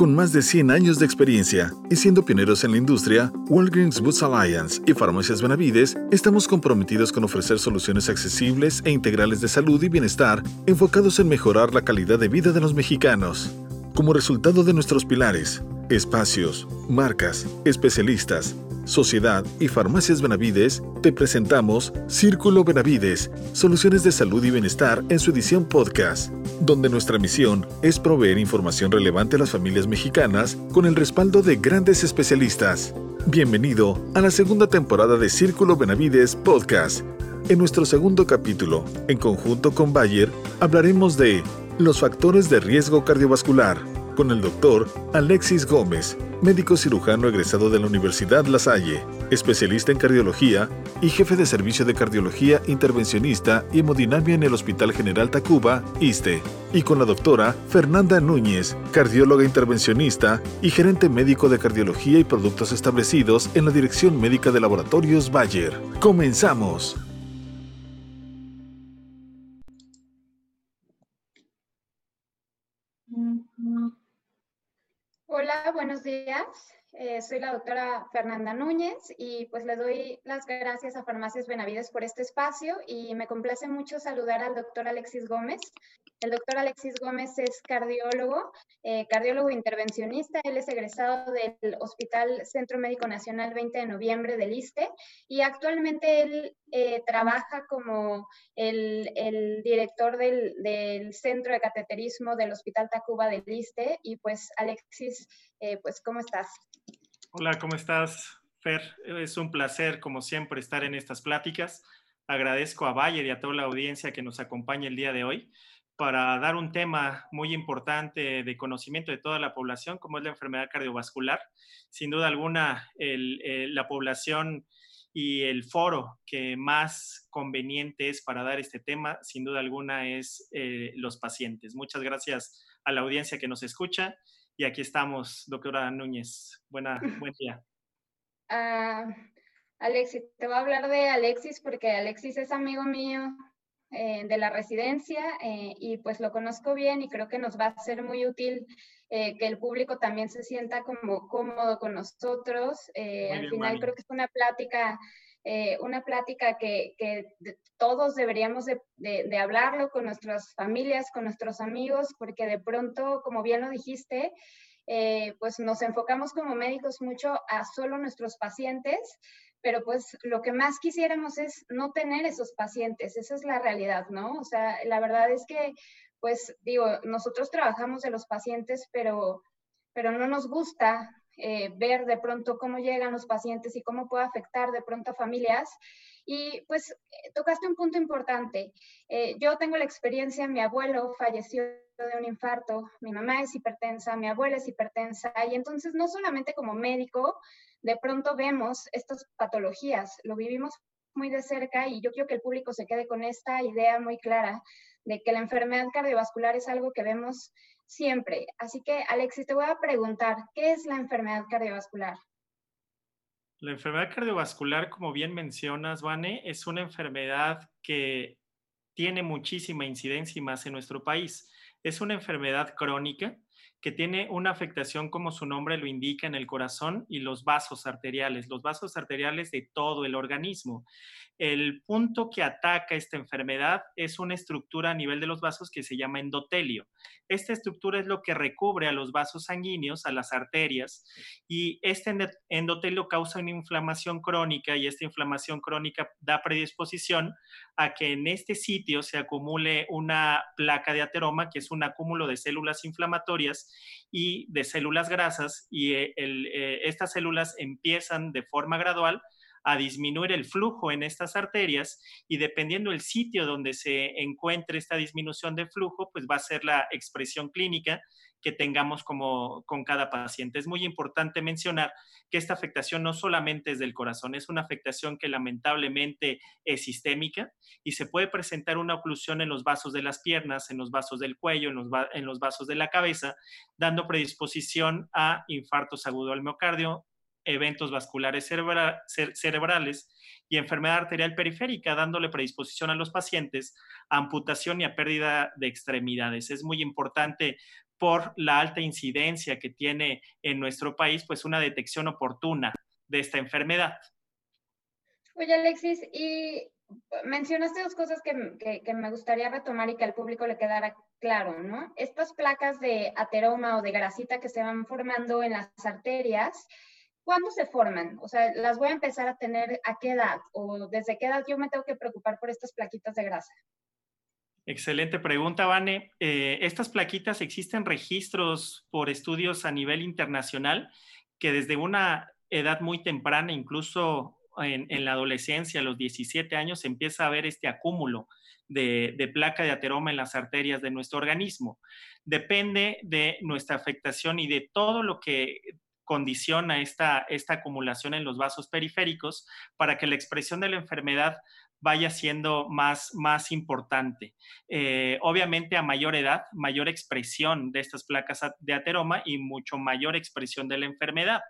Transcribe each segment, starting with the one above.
Con más de 100 años de experiencia y siendo pioneros en la industria, Walgreens Boots Alliance y Farmacias Benavides estamos comprometidos con ofrecer soluciones accesibles e integrales de salud y bienestar enfocados en mejorar la calidad de vida de los mexicanos. Como resultado de nuestros pilares, espacios, marcas, especialistas, sociedad y farmacias Benavides, te presentamos Círculo Benavides, soluciones de salud y bienestar en su edición podcast, donde nuestra misión es proveer información relevante a las familias mexicanas con el respaldo de grandes especialistas. Bienvenido a la segunda temporada de Círculo Benavides Podcast. En nuestro segundo capítulo, en conjunto con Bayer, hablaremos de los factores de riesgo cardiovascular con el doctor Alexis Gómez, médico cirujano egresado de la Universidad La Salle, especialista en cardiología y jefe de servicio de cardiología intervencionista y hemodinamia en el Hospital General Tacuba, ISTE, y con la doctora Fernanda Núñez, cardióloga intervencionista y gerente médico de cardiología y productos establecidos en la Dirección Médica de Laboratorios Bayer. ¡Comenzamos! Hola, buenos días. Eh, soy la doctora Fernanda Núñez y pues le doy las gracias a Farmacias Benavides por este espacio y me complace mucho saludar al doctor Alexis Gómez. El doctor Alexis Gómez es cardiólogo, eh, cardiólogo intervencionista. Él es egresado del Hospital Centro Médico Nacional 20 de noviembre del ISTE y actualmente él eh, trabaja como el, el director del, del, Centro de Cateterismo del Hospital Tacuba del ISTE. Y pues Alexis, pues ¿cómo estás? Hola, ¿cómo estás, Fer? Es un placer, como siempre, estar en estas pláticas. Agradezco a Bayer y a toda la audiencia que nos acompaña el día de hoy para dar un tema muy importante de conocimiento de toda la población, como es la enfermedad cardiovascular. Sin duda alguna, la población y el foro que más conveniente es para dar este tema, sin duda alguna, es eh, los pacientes. Muchas gracias a la audiencia que nos escucha y aquí estamos, doctora Núñez. Buena, buen día. Uh, Alexis, te voy a hablar de Alexis porque Alexis es amigo mío eh, de la residencia eh, y pues lo conozco bien y creo que nos va a ser muy útil eh, que el público también se sienta como cómodo con nosotros. Al final creo que es una plática una plática que, que todos deberíamos de, de, hablarlo con nuestras familias, con nuestros amigos, porque de pronto, como bien lo dijiste, pues nos enfocamos como médicos mucho a solo nuestros pacientes, pero pues lo que más quisiéramos es no tener esos pacientes, esa es la realidad, ¿no? O sea, la verdad es que, pues digo, nosotros trabajamos de los pacientes, pero, pero no nos gusta eh, ver de pronto cómo llegan los pacientes y cómo puede afectar de pronto a familias. Y pues tocaste un punto importante. Eh, yo tengo la experiencia, mi abuelo falleció de un infarto, mi mamá es hipertensa, mi abuela es hipertensa, y entonces no solamente como médico, de pronto vemos estas patologías, lo vivimos muy de cerca y yo quiero que el público se quede con esta idea muy clara de que la enfermedad cardiovascular es algo que vemos siempre. Así que, Alexis, te voy a preguntar, ¿qué es la enfermedad cardiovascular? La enfermedad cardiovascular, como bien mencionas, Vane, es una enfermedad que tiene muchísima incidencia y más en nuestro país. Es una enfermedad crónica que tiene una afectación, como su nombre lo indica, en el corazón y los vasos arteriales, los vasos arteriales de todo el organismo. El punto que ataca esta enfermedad es una estructura a nivel de los vasos que se llama endotelio. Esta estructura es lo que recubre a los vasos sanguíneos, a las arterias, y este endotelio causa una inflamación crónica y esta inflamación crónica da predisposición a que en este sitio se acumule una placa de ateroma, que es un acúmulo de células inflamatorias y de células grasas, y eh, eh, estas células empiezan de forma gradual a disminuir el flujo en estas arterias y dependiendo del sitio donde se encuentre esta disminución de flujo, pues va a ser la expresión clínica que tengamos como con cada paciente. Es muy importante mencionar que esta afectación no solamente es del corazón, es una afectación que lamentablemente es sistémica y se puede presentar una oclusión en los vasos de las piernas, en los vasos del cuello, en los, vasos de la cabeza, dando predisposición a infartos agudos al miocardio, eventos vasculares cerebrales y enfermedad arterial periférica, dándole predisposición a los pacientes a amputación y a pérdida de extremidades. Es muy importante por la alta incidencia que tiene en nuestro país, pues una detección oportuna de esta enfermedad. Oye, Alexis, y mencionaste dos cosas que, que, me gustaría retomar y que al público le quedara claro, ¿no? Estas placas de ateroma o de grasita que se van formando en las arterias, ¿cuándo se forman? O sea, ¿las voy a empezar a tener a qué edad? ¿O desde qué edad yo me tengo que preocupar por estas plaquitas de grasa? Excelente pregunta, Vane. Eh, estas plaquitas existen registros por estudios a nivel internacional que desde una edad muy temprana, incluso en, la adolescencia, a los 17 años, se empieza a ver este acúmulo de, de, placa de ateroma en las arterias de nuestro organismo. Depende de nuestra afectación y de todo lo que condiciona esta, esta acumulación en los vasos periféricos para que la expresión de la enfermedad vaya siendo más, más importante. Eh, obviamente a mayor edad, mayor expresión de estas placas de ateroma y mucho mayor expresión de la enfermedad.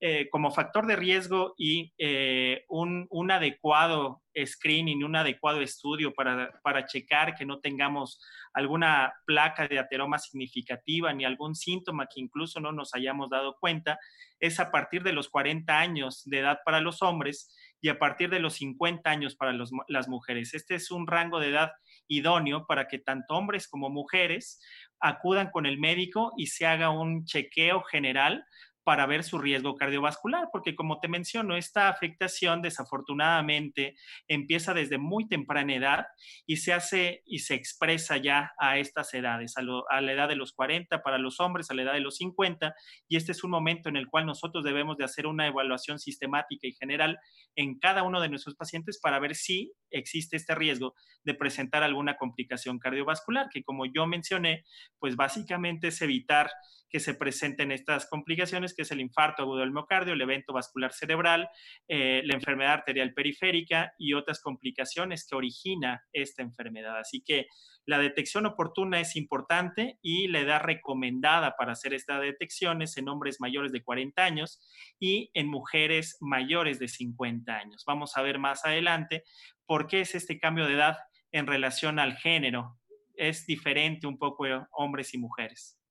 Eh, como factor de riesgo y eh, un, un, adecuado screening, un adecuado estudio para, para, checar que no tengamos alguna placa de ateroma significativa ni algún síntoma que incluso no nos hayamos dado cuenta, es a partir de los 40 años de edad para los hombres y a partir de los 50 años para los, las mujeres. Este es un rango de edad idóneo para que tanto hombres como mujeres acudan con el médico y se haga un chequeo general para ver su riesgo cardiovascular, porque como te menciono, esta afectación desafortunadamente empieza desde muy temprana edad y se hace y se expresa ya a estas edades, a, la edad de los 40 para los hombres, a la edad de los 50, y este es un momento en el cual nosotros debemos de hacer una evaluación sistemática y general en cada uno de nuestros pacientes para ver si existe este riesgo de presentar alguna complicación cardiovascular, que como yo mencioné, pues básicamente es evitar que se presenten estas complicaciones, que es el infarto agudo del miocardio, el evento vascular cerebral, eh, la enfermedad arterial periférica y otras complicaciones que origina esta enfermedad. Así que la detección oportuna es importante y la edad recomendada para hacer esta detección es en hombres mayores de 40 años y en mujeres mayores de 50 años. Vamos a ver más adelante por qué es este cambio de edad en relación al género. Es diferente un poco hombres y mujeres.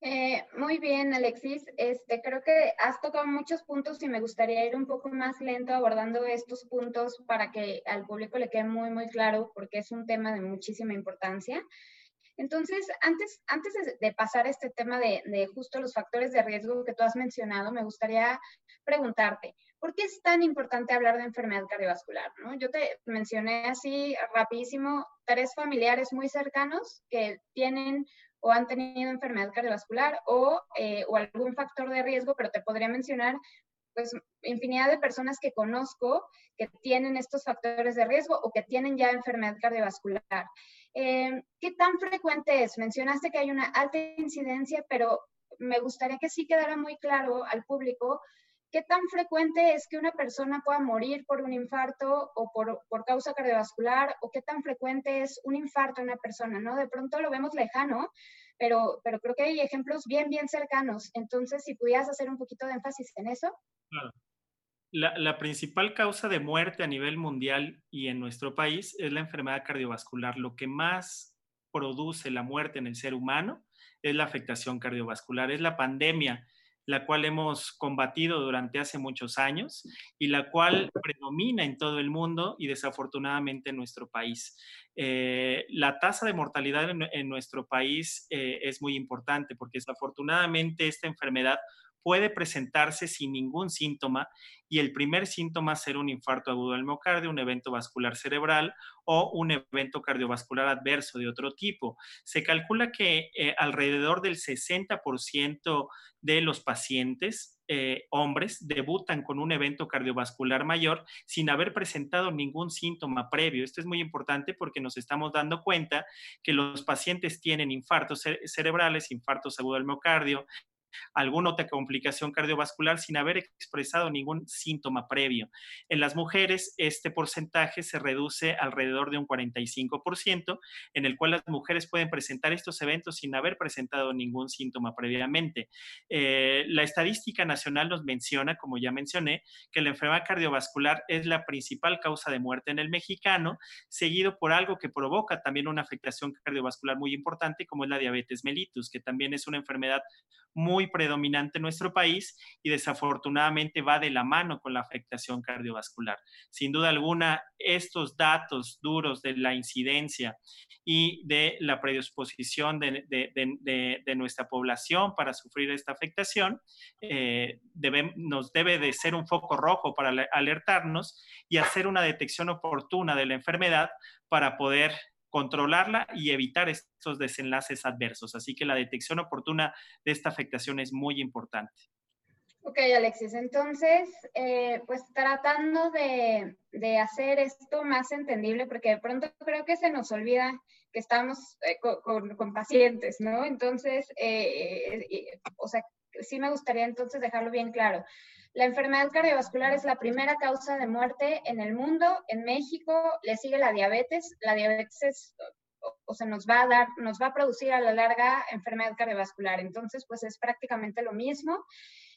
Eh, muy bien, Alexis. Este, creo que has tocado muchos puntos y me gustaría ir un poco más lento abordando estos puntos para que al público le quede muy, muy claro, porque es un tema de muchísima importancia. Entonces, antes, antes de, pasar a este tema de, de, justo los factores de riesgo que tú has mencionado, me gustaría preguntarte, ¿por qué es tan importante hablar de enfermedad cardiovascular? ¿no? Yo te mencioné así rapidísimo tres familiares muy cercanos que tienen o han tenido enfermedad cardiovascular o, eh, o algún factor de riesgo, pero te podría mencionar pues infinidad de personas que conozco que tienen estos factores de riesgo o que tienen ya enfermedad cardiovascular. Eh, ¿Qué tan frecuente es? Mencionaste que hay una alta incidencia, pero me gustaría que sí quedara muy claro al público ¿Qué tan frecuente es que una persona pueda morir por un infarto o por, por, causa cardiovascular? ¿O qué tan frecuente es un infarto en una persona? ¿no? De pronto lo vemos lejano, pero, pero creo que hay ejemplos bien, bien cercanos. Entonces, si pudieras hacer un poquito de énfasis en eso. La, la, principal causa de muerte a nivel mundial y en nuestro país es la enfermedad cardiovascular. Lo que más produce la muerte en el ser humano es la afectación cardiovascular, es la pandemia la cual hemos combatido durante hace muchos años y la cual predomina en todo el mundo y desafortunadamente en nuestro país. Eh, la tasa de mortalidad en, nuestro país eh, es muy importante porque desafortunadamente esta enfermedad puede presentarse sin ningún síntoma y el primer síntoma ser un infarto agudo del miocardio, un evento vascular cerebral o un evento cardiovascular adverso de otro tipo. Se calcula que eh, alrededor del 60% de los pacientes eh, hombres debutan con un evento cardiovascular mayor sin haber presentado ningún síntoma previo. Esto es muy importante porque nos estamos dando cuenta que los pacientes tienen infartos cerebrales, infartos agudos del miocardio, alguna otra complicación cardiovascular sin haber expresado ningún síntoma previo. En las mujeres, este porcentaje se reduce alrededor de un 45%, en el cual las mujeres pueden presentar estos eventos sin haber presentado ningún síntoma previamente. Eh, la estadística nacional nos menciona, como ya mencioné, que la enfermedad cardiovascular es la principal causa de muerte en el mexicano, seguido por algo que provoca también una afectación cardiovascular muy importante, como es la diabetes mellitus, que también es una enfermedad muy predominante en nuestro país y desafortunadamente va de la mano con la afectación cardiovascular. Sin duda alguna, estos datos duros de la incidencia y de la predisposición de, nuestra población para sufrir esta afectación eh, nos debe de ser un foco rojo para alertarnos y hacer una detección oportuna de la enfermedad para poder controlarla y evitar estos desenlaces adversos. Así que la detección oportuna de esta afectación es muy importante. Ok, Alexis, entonces, eh, pues tratando de, hacer esto más entendible, porque de pronto creo que se nos olvida que estamos eh, con, pacientes, ¿no? Entonces, eh, o sea, sí me gustaría entonces dejarlo bien claro. La enfermedad cardiovascular es la primera causa de muerte en el mundo. En México le sigue la diabetes. La diabetes o sea, nos va a dar, nos va a producir a la larga enfermedad cardiovascular. Entonces, pues es prácticamente lo mismo.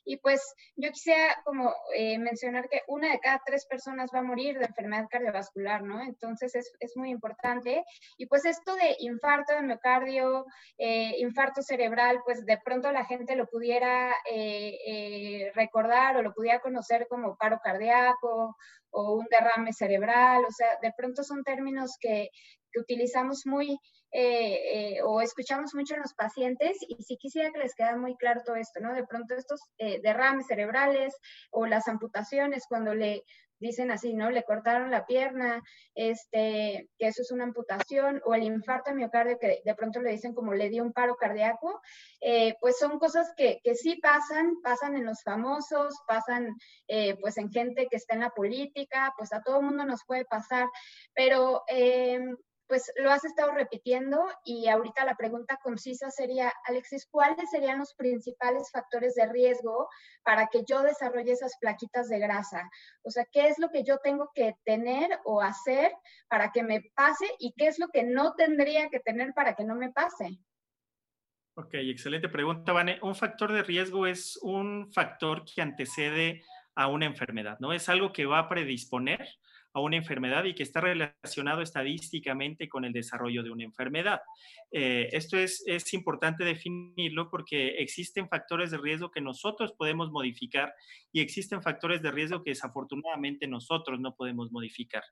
Y pues yo quisiera como eh, mencionar que una de cada tres personas va a morir de enfermedad cardiovascular, ¿no? Entonces es, es muy importante. Y pues esto de infarto de miocardio, eh, infarto cerebral, pues de pronto la gente lo pudiera eh, recordar o lo pudiera conocer como paro cardíaco o un derrame cerebral, o sea, de pronto son términos que, que utilizamos muy eh, eh, o escuchamos mucho en los pacientes y sí quisiera que les quede muy claro todo esto, ¿no? De pronto estos eh, derrames cerebrales o las amputaciones cuando le dicen así, ¿no? Le cortaron la pierna, este, que eso es una amputación, o el infarto de miocardio que de pronto le dicen como le dio un paro cardíaco, pues son cosas que, que, sí pasan, pasan en los famosos, pasan pues en gente que está en la política, pues a todo mundo nos puede pasar, pero pues lo has estado repitiendo y ahorita la pregunta concisa sería, Alexis, ¿cuáles serían los principales factores de riesgo para que yo desarrolle esas plaquitas de grasa? O sea, ¿qué es lo que yo tengo que tener o hacer para que me pase y qué es lo que no tendría que tener para que no me pase? Ok, excelente pregunta, Vane. Un factor de riesgo es un factor que antecede a una enfermedad, ¿no? Es algo que va a predisponer a una enfermedad y que está relacionado estadísticamente con el desarrollo de una enfermedad. Eh, esto es, es importante definirlo porque existen factores de riesgo que nosotros podemos modificar y existen factores de riesgo que desafortunadamente nosotros no podemos modificar.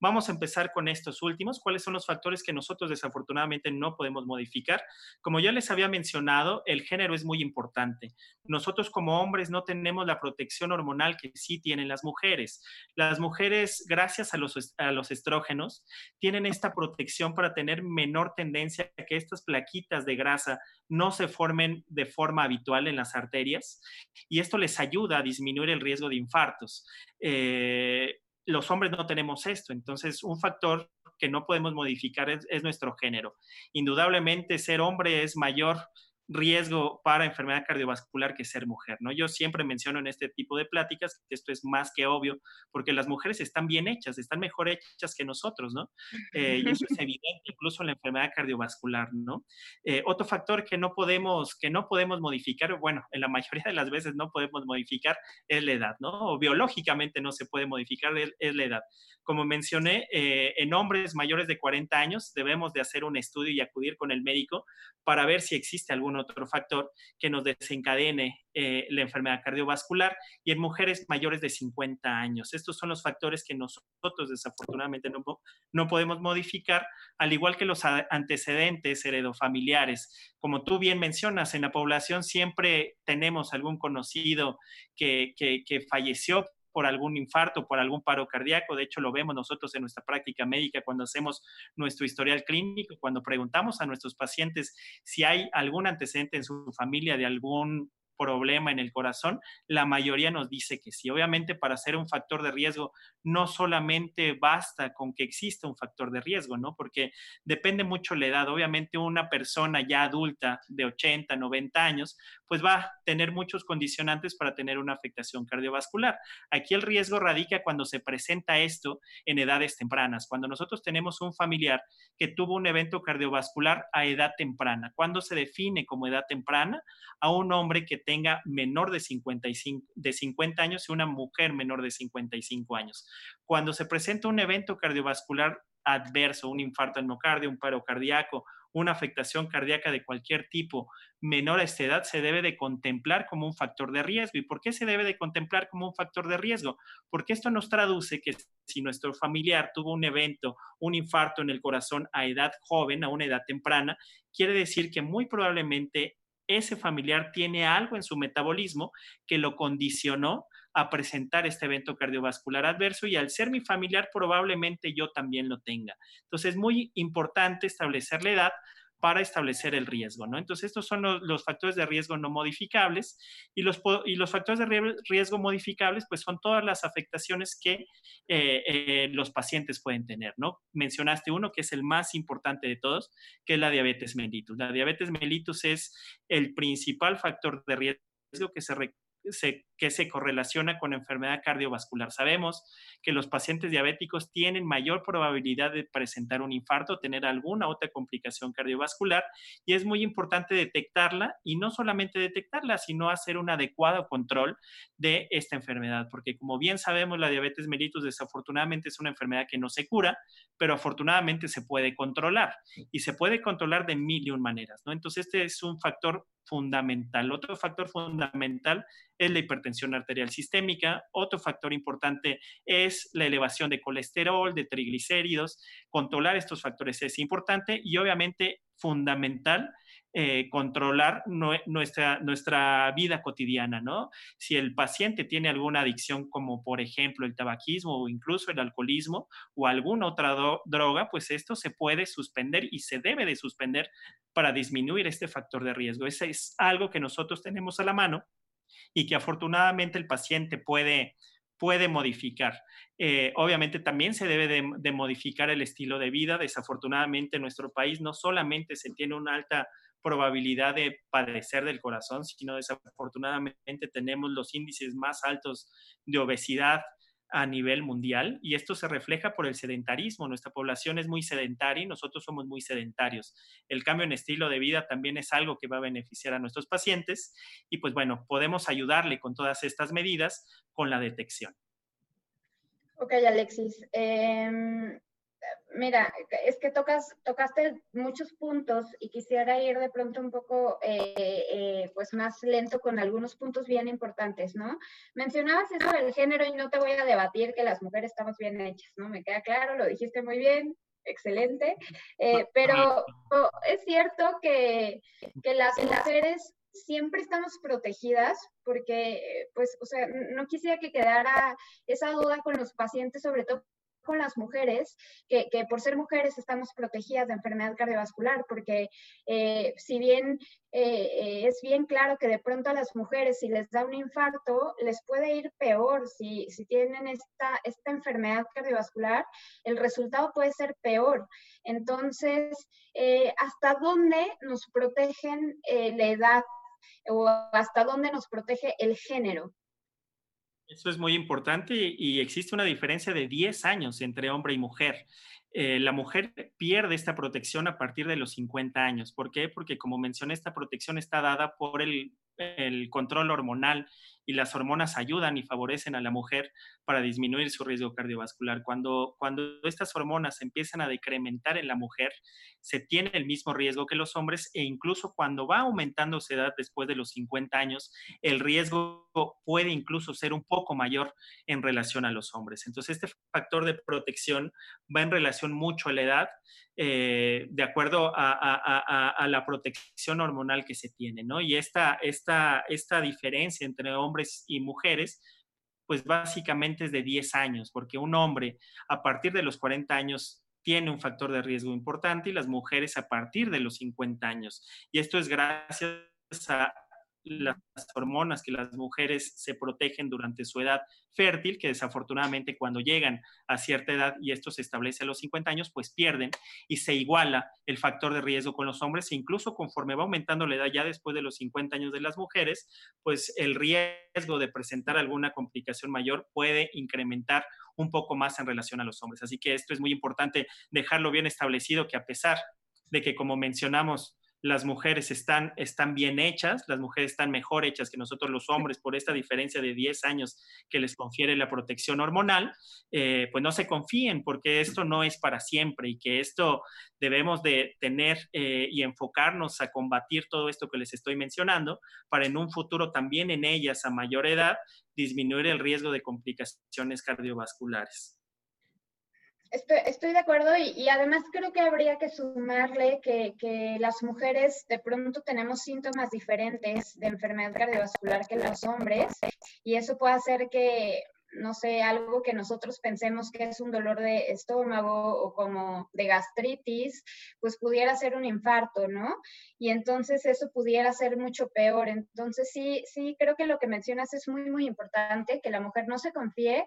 Vamos a empezar con estos últimos. ¿Cuáles son los factores que nosotros desafortunadamente no podemos modificar? Como ya les había mencionado, el género es muy importante. Nosotros como hombres no tenemos la protección hormonal que sí tienen las mujeres. Las mujeres, gracias a los, a los estrógenos, tienen esta protección para tener menor tendencia a que estas plaquitas de grasa no se formen de forma habitual en las arterias y esto les ayuda a disminuir el riesgo de infartos. Eh, los hombres no tenemos esto, entonces un factor que no podemos modificar es, es nuestro género. Indudablemente ser hombre es mayor riesgo para enfermedad cardiovascular que ser mujer, ¿no? Yo siempre menciono en este tipo de pláticas que esto es más que obvio, porque las mujeres están bien hechas, están mejor hechas que nosotros, ¿no? Eh, y eso es evidente incluso en la enfermedad cardiovascular, ¿no? Eh, otro factor que no podemos, que no podemos modificar, bueno, en la mayoría de las veces no podemos modificar es la edad, ¿no? O biológicamente no se puede modificar es, la edad. Como mencioné, eh, en hombres mayores de 40 años debemos de hacer un estudio y acudir con el médico para ver si existe algún otro factor que nos desencadene eh, la enfermedad cardiovascular y en mujeres mayores de 50 años. Estos son los factores que nosotros desafortunadamente no, no podemos modificar, al igual que los antecedentes heredofamiliares. Como tú bien mencionas, en la población siempre tenemos algún conocido que, que, que falleció por algún infarto, por algún paro cardíaco. De hecho, lo vemos nosotros en nuestra práctica médica cuando hacemos nuestro historial clínico, cuando preguntamos a nuestros pacientes si hay algún antecedente en su familia de algún problema en el corazón, la mayoría nos dice que sí. Obviamente para ser un factor de riesgo no solamente basta con que exista un factor de riesgo, ¿no? Porque depende mucho la edad. Obviamente una persona ya adulta de 80, 90 años, pues va a tener muchos condicionantes para tener una afectación cardiovascular. Aquí el riesgo radica cuando se presenta esto en edades tempranas, cuando nosotros tenemos un familiar que tuvo un evento cardiovascular a edad temprana. ¿Cuándo se define como edad temprana? A un hombre que tenga menor de, 55, de 50 años y una mujer menor de 55 años. Cuando se presenta un evento cardiovascular adverso, un infarto al miocardio, un paro cardíaco, una afectación cardíaca de cualquier tipo menor a esta edad se debe de contemplar como un factor de riesgo. ¿Y por qué se debe de contemplar como un factor de riesgo? Porque esto nos traduce que si nuestro familiar tuvo un evento, un infarto en el corazón a edad joven, a una edad temprana, quiere decir que muy probablemente ese familiar tiene algo en su metabolismo que lo condicionó a presentar este evento cardiovascular adverso y al ser mi familiar probablemente yo también lo tenga. Entonces es muy importante establecer la edad para establecer el riesgo, ¿no? Entonces, estos son los, factores de riesgo no modificables y los, y los factores de riesgo modificables, pues son todas las afectaciones que eh, eh, los pacientes pueden tener, ¿no? Mencionaste uno que es el más importante de todos, que es la diabetes mellitus. La diabetes mellitus es el principal factor de riesgo que se, que se correlaciona con enfermedad cardiovascular. Sabemos que los pacientes diabéticos tienen mayor probabilidad de presentar un infarto tener alguna otra complicación cardiovascular y es muy importante detectarla y no solamente detectarla, sino hacer un adecuado control de esta enfermedad, porque como bien sabemos, la diabetes mellitus desafortunadamente es una enfermedad que no se cura, pero afortunadamente se puede controlar y se puede controlar de mil y un maneras, ¿no? Entonces, este es un factor fundamental. Otro factor fundamental es la hipertensión arterial sistémica. Otro factor importante es la elevación de colesterol, de triglicéridos. Controlar estos factores es importante y obviamente fundamental eh, controlar nuestra, nuestra vida cotidiana, ¿no? Si el paciente tiene alguna adicción como por ejemplo el tabaquismo o incluso el alcoholismo o alguna otra droga, pues esto se puede suspender y se debe de suspender para disminuir este factor de riesgo. Ese es algo que nosotros tenemos a la mano y que afortunadamente el paciente puede, puede modificar. Eh, obviamente también se debe de, modificar el estilo de vida. Desafortunadamente en nuestro país no solamente se tiene una alta probabilidad de padecer del corazón, sino desafortunadamente tenemos los índices más altos de obesidad a nivel mundial y esto se refleja por el sedentarismo. Nuestra población es muy sedentaria y nosotros somos muy sedentarios. El cambio en estilo de vida también es algo que va a beneficiar a nuestros pacientes y pues bueno, podemos ayudarle con todas estas medidas con la detección. Ok, Alexis. Em, mira, es que tocas, tocaste muchos puntos y quisiera ir de pronto un poco eh, eh, pues más lento con algunos puntos bien importantes, ¿no? Mencionabas eso del género y no te voy a debatir que las mujeres estamos bien hechas, ¿no? Me queda claro, lo dijiste muy bien, excelente, eh, pero es cierto que, que las mujeres siempre estamos protegidas porque, pues, o sea, no quisiera que quedara esa duda con los pacientes, sobre todo con las mujeres, que, por ser mujeres estamos protegidas de enfermedad cardiovascular, porque eh, si bien eh, eh, es bien claro que de pronto a las mujeres si les da un infarto, les puede ir peor, si, si tienen esta, esta enfermedad cardiovascular, el resultado puede ser peor. Entonces, ¿hasta dónde nos protegen la edad o hasta dónde nos protege el género? Eso es muy importante y existe una diferencia de 10 años entre hombre y mujer. Eh, la mujer pierde esta protección a partir de los 50 años. ¿Por qué? Porque como mencioné, esta protección está dada por el, el control hormonal y las hormonas ayudan y favorecen a la mujer para disminuir su riesgo cardiovascular. Cuando, cuando estas hormonas empiezan a decrementar en la mujer, se tiene el mismo riesgo que los hombres e incluso cuando va aumentando su edad después de los 50 años, el riesgo puede incluso ser un poco mayor en relación a los hombres. Entonces, este factor de protección va en relación mucho a la edad eh, de acuerdo a, la protección hormonal que se tiene, ¿no? Y esta, esta, esta diferencia entre hombres y mujeres, pues básicamente es de 10 años, porque un hombre a partir de los 40 años tiene un factor de riesgo importante y las mujeres a partir de los 50 años. Y esto es gracias a las hormonas que las mujeres se protegen durante su edad fértil, que desafortunadamente cuando llegan a cierta edad y esto se establece a los 50 años, pues pierden y se iguala el factor de riesgo con los hombres e incluso conforme va aumentando la edad ya después de los 50 años de las mujeres, pues el riesgo de presentar alguna complicación mayor puede incrementar un poco más en relación a los hombres. Así que esto es muy importante dejarlo bien establecido que a pesar de que, como mencionamos, las mujeres están, están bien hechas, las mujeres están mejor hechas que nosotros los hombres por esta diferencia de 10 años que les confiere la protección hormonal, eh, pues no se confíen porque esto no es para siempre y que esto debemos de tener eh, y enfocarnos a combatir todo esto que les estoy mencionando para en un futuro también en ellas a mayor edad disminuir el riesgo de complicaciones cardiovasculares. Estoy, de acuerdo y, además creo que habría que sumarle que, las mujeres de pronto tenemos síntomas diferentes de enfermedad cardiovascular que los hombres y eso puede hacer que, no sé, algo que nosotros pensemos que es un dolor de estómago o como de gastritis, pues pudiera ser un infarto, ¿no? Y entonces eso pudiera ser mucho peor. Entonces sí, sí, creo que lo que mencionas es muy, muy importante, que la mujer no se confíe,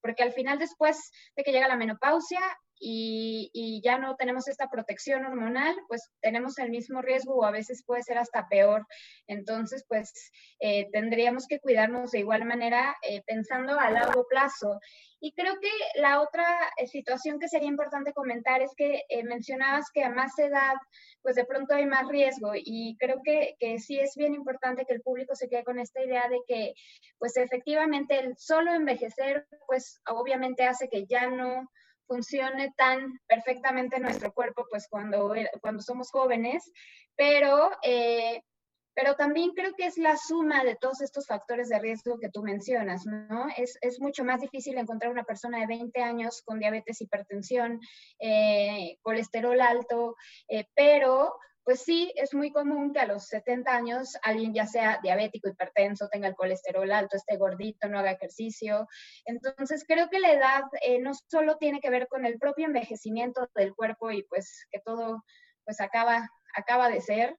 porque al final después de que llega la menopausia y, ya no tenemos esta protección hormonal, pues tenemos el mismo riesgo o a veces puede ser hasta peor. Entonces, pues eh, tendríamos que cuidarnos de igual manera eh, pensando a largo plazo. Y creo que la otra eh, situación que sería importante comentar es que mencionabas que a más edad, pues de pronto hay más riesgo y creo que, que sí es bien importante que el público se quede con esta idea de que, pues efectivamente, el solo envejecer, pues obviamente hace que ya no funcione tan perfectamente nuestro cuerpo, pues cuando, cuando somos jóvenes, pero, eh, pero también creo que es la suma de todos estos factores de riesgo que tú mencionas, ¿no? Es, es mucho más difícil encontrar una persona de 20 años con diabetes, hipertensión, eh, colesterol alto, eh, pero pues sí, es muy común que a los 70 años alguien ya sea diabético, hipertenso, tenga el colesterol alto, esté gordito, no haga ejercicio. Entonces, creo que la edad eh, no solo tiene que ver con el propio envejecimiento del cuerpo y pues que todo pues acaba, acaba de ser,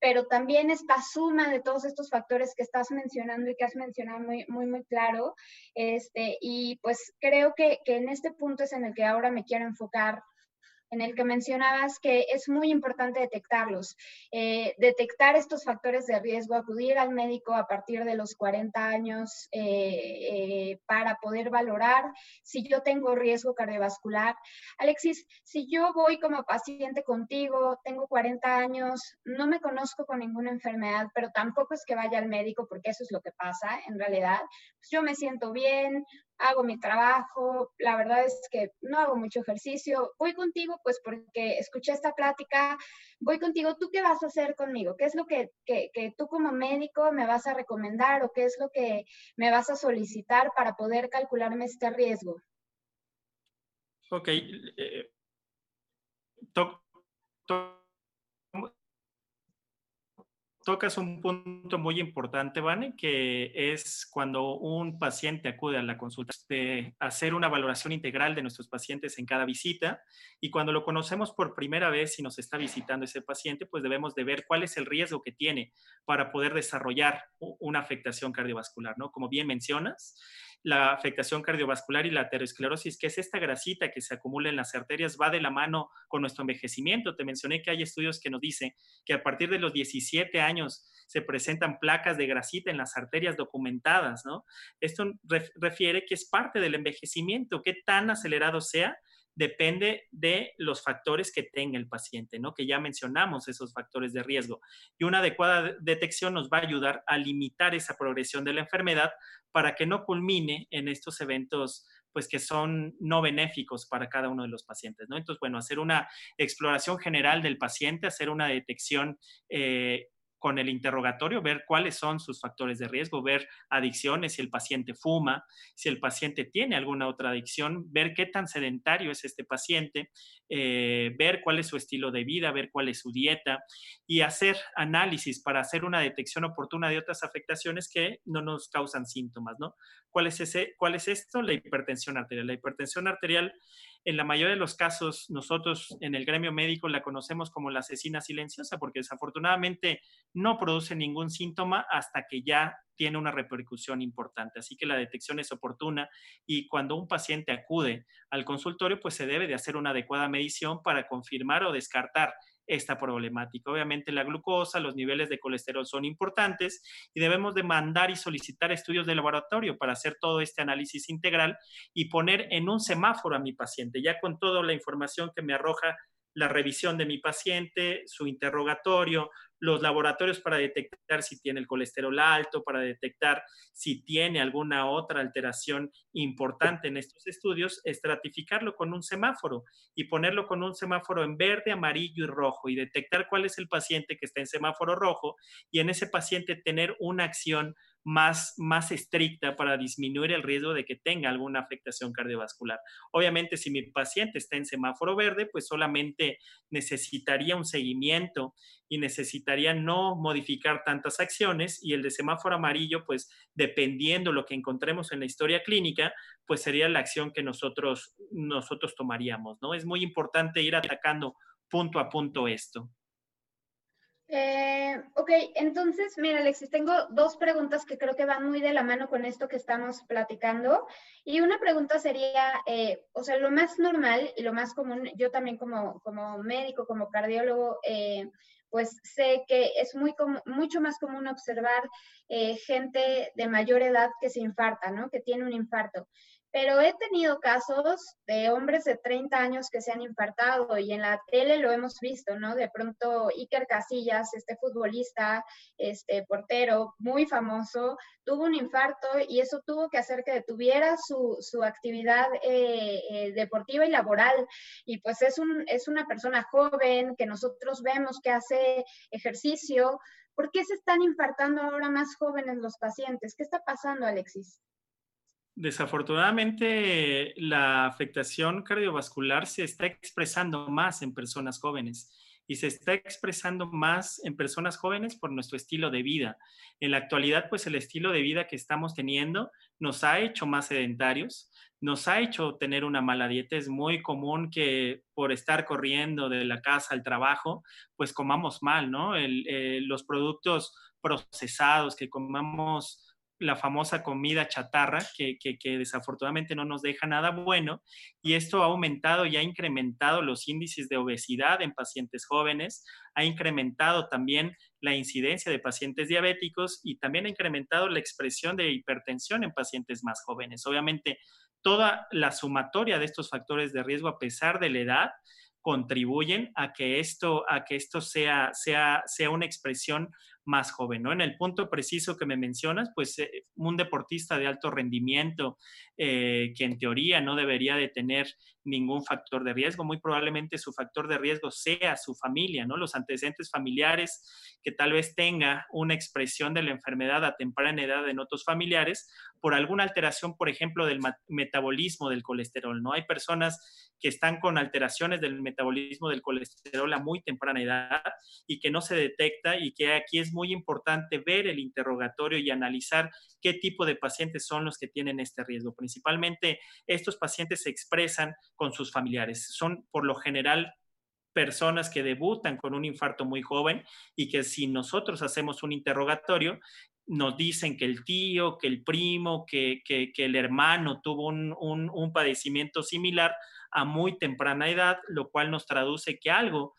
pero también esta suma de todos estos factores que estás mencionando y que has mencionado muy, muy, muy claro. Este, y pues creo que, que en este punto es en el que ahora me quiero enfocar en el que mencionabas que es muy importante detectarlos, eh, detectar estos factores de riesgo, acudir al médico a partir de los 40 años eh, eh, para poder valorar si yo tengo riesgo cardiovascular. Alexis, si yo voy como paciente contigo, tengo 40 años, no me conozco con ninguna enfermedad, pero tampoco es que vaya al médico porque eso es lo que pasa en realidad, pues yo me siento bien, hago mi trabajo, la verdad es que no hago mucho ejercicio, voy contigo pues porque escuché esta plática, voy contigo, ¿tú qué vas a hacer conmigo? ¿Qué es lo que, tú como médico me vas a recomendar o qué es lo que me vas a solicitar para poder calcularme este riesgo? Ok. Eh, tocas un punto muy importante, Vane, que es cuando un paciente acude a la consulta, de hacer una valoración integral de nuestros pacientes en cada visita y cuando lo conocemos por primera vez y nos está visitando ese paciente, pues debemos de ver cuál es el riesgo que tiene para poder desarrollar una afectación cardiovascular, ¿no? Como bien mencionas, la afectación cardiovascular y la aterosclerosis, que es esta grasita que se acumula en las arterias, va de la mano con nuestro envejecimiento. Te mencioné que hay estudios que nos dicen que a partir de los 17 años se presentan placas de grasita en las arterias documentadas, ¿no? Esto refiere que es parte del envejecimiento, que tan acelerado sea, depende de los factores que tenga el paciente, ¿no? Que ya mencionamos esos factores de riesgo. Y una adecuada detección nos va a ayudar a limitar esa progresión de la enfermedad para que no culmine en estos eventos pues que son no benéficos para cada uno de los pacientes, ¿no? Entonces, bueno, hacer una exploración general del paciente, hacer una detección eh, con el interrogatorio, ver cuáles son sus factores de riesgo, ver adicciones, si el paciente fuma, si el paciente tiene alguna otra adicción, ver qué tan sedentario es este paciente, eh, ver cuál es su estilo de vida, ver cuál es su dieta y hacer análisis para hacer una detección oportuna de otras afectaciones que no nos causan síntomas, ¿no? ¿Cuál es, ese, cuál es esto? La hipertensión arterial. La hipertensión arterial en la mayoría de los casos nosotros en el gremio médico la conocemos como la asesina silenciosa porque desafortunadamente no produce ningún síntoma hasta que ya tiene una repercusión importante. Así que la detección es oportuna y cuando un paciente acude al consultorio, pues se debe de hacer una adecuada medición para confirmar o descartar esta problemática. Obviamente la glucosa, los niveles de colesterol son importantes y debemos de mandar y solicitar estudios de laboratorio para hacer todo este análisis integral y poner en un semáforo a mi paciente, ya con toda la información que me arroja la revisión de mi paciente, su interrogatorio, los laboratorios para detectar si tiene el colesterol alto, para detectar si tiene alguna otra alteración importante en estos estudios, estratificarlo con un semáforo y ponerlo con un semáforo en verde, amarillo y rojo y detectar cuál es el paciente que está en semáforo rojo y en ese paciente tener una acción más, más estricta para disminuir el riesgo de que tenga alguna afectación cardiovascular. Obviamente, si mi paciente está en semáforo verde, pues solamente necesitaría un seguimiento y necesitaría no modificar tantas acciones y el de semáforo amarillo, pues dependiendo lo que encontremos en la historia clínica, pues sería la acción que nosotros, nosotros tomaríamos, ¿no? Es muy importante ir atacando punto a punto esto. Eh, ok, entonces, mira, Alexis, tengo dos preguntas que creo que van muy de la mano con esto que estamos platicando. Y una pregunta sería, eh, o sea, lo más normal y lo más común, yo también como, como médico, como cardiólogo, eh, pues sé que es muy mucho más común observar eh, gente de mayor edad que se infarta, ¿no? Que tiene un infarto pero he tenido casos de hombres de 30 años que se han infartado y en la tele lo hemos visto, ¿no? De pronto Iker Casillas, este futbolista, este portero muy famoso, tuvo un infarto y eso tuvo que hacer que detuviera su, actividad eh, eh, deportiva y laboral. Y pues es, un, es una persona joven que nosotros vemos que hace ejercicio. ¿Por qué se están infartando ahora más jóvenes los pacientes? ¿Qué está pasando, Alexis? Desafortunadamente, la afectación cardiovascular se está expresando más en personas jóvenes y se está expresando más en personas jóvenes por nuestro estilo de vida. En la actualidad, pues el estilo de vida que estamos teniendo nos ha hecho más sedentarios, nos ha hecho tener una mala dieta. Es muy común que por estar corriendo de la casa al trabajo, pues comamos mal, ¿no? Eh, los productos procesados, que comamos la famosa comida chatarra, que, desafortunadamente no nos deja nada bueno, y esto ha aumentado y ha incrementado los índices de obesidad en pacientes jóvenes, ha incrementado también la incidencia de pacientes diabéticos y también ha incrementado la expresión de hipertensión en pacientes más jóvenes. Obviamente, toda la sumatoria de estos factores de riesgo, a pesar de la edad, contribuyen a que esto, a que esto sea, sea, sea una expresión más joven, ¿no? En el punto preciso que me mencionas, pues eh, un deportista de alto rendimiento eh, que en teoría no debería de tener ningún factor de riesgo, muy probablemente su factor de riesgo sea su familia, ¿no? Los antecedentes familiares que tal vez tenga una expresión de la enfermedad a temprana edad en otros familiares por alguna alteración, por ejemplo, del metabolismo del colesterol, ¿no? Hay personas que están con alteraciones del metabolismo del colesterol a muy temprana edad y que no se detecta y que aquí es muy importante ver el interrogatorio y analizar qué tipo de pacientes son los que tienen este riesgo. Principalmente estos pacientes se expresan con sus familiares. Son por lo general personas que debutan con un infarto muy joven y que si nosotros hacemos un interrogatorio, nos dicen que el tío, que el primo, que, el hermano tuvo un, un, padecimiento similar a muy temprana edad, lo cual nos traduce que algo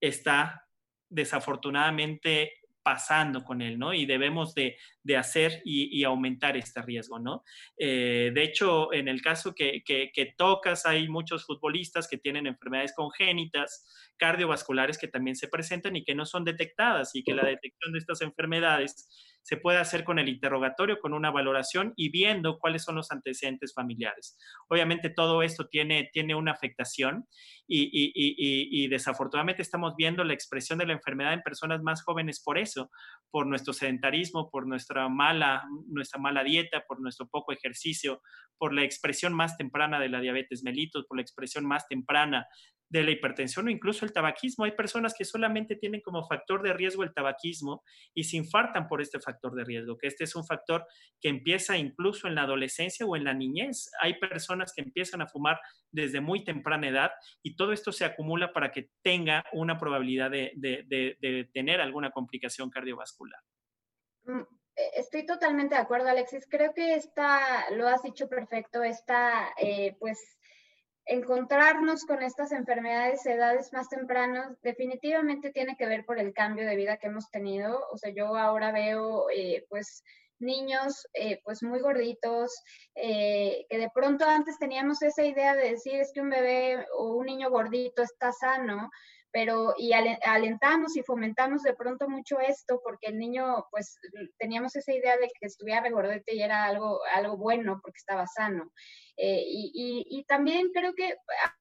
está desafortunadamente pasando con él, ¿no? Y debemos de, hacer y, aumentar este riesgo, ¿no? Eh, de hecho, en el caso que, que, tocas, hay muchos futbolistas que tienen enfermedades congénitas, cardiovasculares que también se presentan y que no son detectadas y que la detección de estas enfermedades se puede hacer con el interrogatorio, con una valoración y viendo cuáles son los antecedentes familiares. Obviamente todo esto tiene, tiene una afectación y, y, desafortunadamente estamos viendo la expresión de la enfermedad en personas más jóvenes por eso, por nuestro sedentarismo, por nuestra mala, nuestra mala dieta, por nuestro poco ejercicio, por la expresión más temprana de la diabetes mellitus, por la expresión más temprana de la hipertensión o incluso el tabaquismo. Hay personas que solamente tienen como factor de riesgo el tabaquismo y se infartan por este factor de riesgo, que este es un factor que empieza incluso en la adolescencia o en la niñez. Hay personas que empiezan a fumar desde muy temprana edad y todo esto se acumula para que tenga una probabilidad de, tener alguna complicación cardiovascular. Mm, e, estoy totalmente de acuerdo, Alexis. Creo que esta, lo has dicho perfecto, esta, eh, pues, encontrarnos con estas enfermedades a edades más tempranas definitivamente tiene que ver por el cambio de vida que hemos tenido. O sea, yo ahora veo, eh, pues, niños eh, pues muy gorditos, que de pronto antes teníamos esa idea de decir es que un bebé o un niño gordito está sano, pero y alentamos y fomentamos de pronto mucho esto porque el niño, pues teníamos esa idea de que estuviera regordete y era algo, algo bueno porque estaba sano. Eh, y, y, también creo que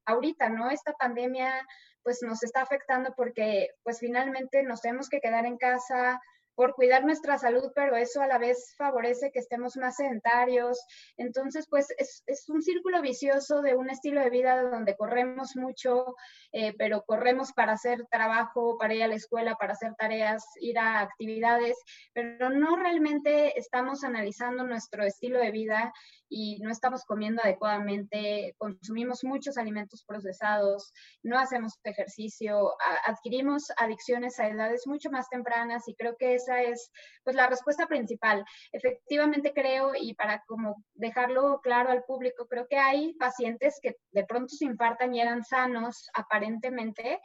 ahorita, ¿no? Esta pandemia pues nos está afectando porque pues finalmente nos tenemos que quedar en casa, por cuidar nuestra salud, pero eso a la vez favorece que estemos más sedentarios. Entonces, pues es, es un círculo vicioso de un estilo de vida donde corremos mucho, eh, pero corremos para hacer trabajo, para ir a la escuela, para hacer tareas, ir a actividades, pero no realmente estamos analizando nuestro estilo de vida y no estamos comiendo adecuadamente, consumimos muchos alimentos procesados, no hacemos ejercicio, adquirimos adicciones a edades mucho más tempranas y creo que esa es pues la respuesta principal. Efectivamente creo y para como dejarlo claro al público, creo que hay pacientes que de pronto se infartan y eran sanos aparentemente,